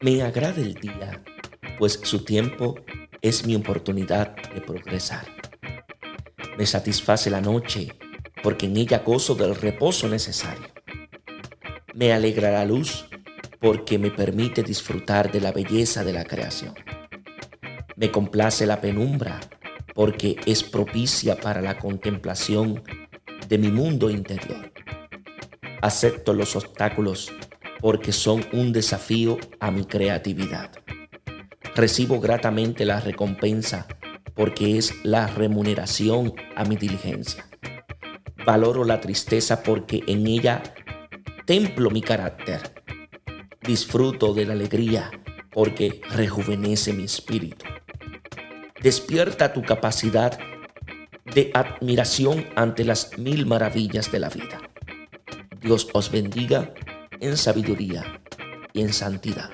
Me agrada el día, pues su tiempo es mi oportunidad de progresar. Me satisface la noche, porque en ella gozo del reposo necesario. Me alegra la luz, porque me permite disfrutar de la belleza de la creación. Me complace la penumbra, porque es propicia para la contemplación de mi mundo interior. Acepto los obstáculos porque son un desafío a mi creatividad. Recibo gratamente la recompensa porque es la remuneración a mi diligencia. Valoro la tristeza porque en ella templo mi carácter. Disfruto de la alegría porque rejuvenece mi espíritu. Despierta tu capacidad de admiración ante las mil maravillas de la vida. Dios os bendiga en sabiduría y en santidad.